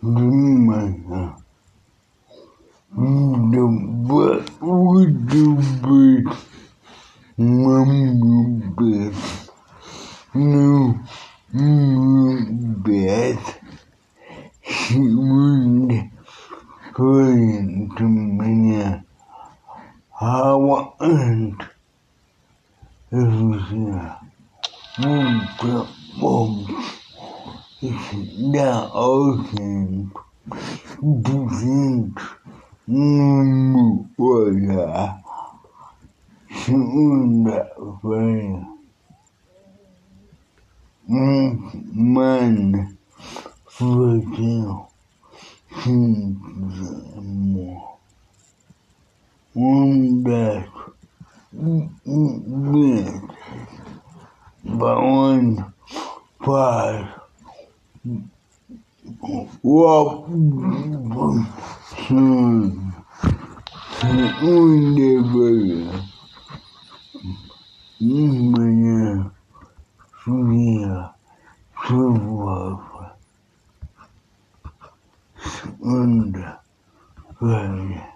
думаю, буду быть маму ну, любят, сегодня ходит у меня хавант, друзья, ну, помочь. da außen du sind nun oder schon dabei. Und man würde hinterher und das 와, 근데 왜, 이만야, 수리야, 수고하고, 온다, 가야.